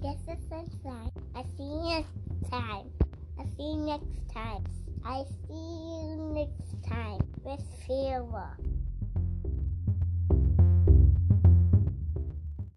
this is Sunshine. I see you next time. I see you next time. I see you next time with Fearwa.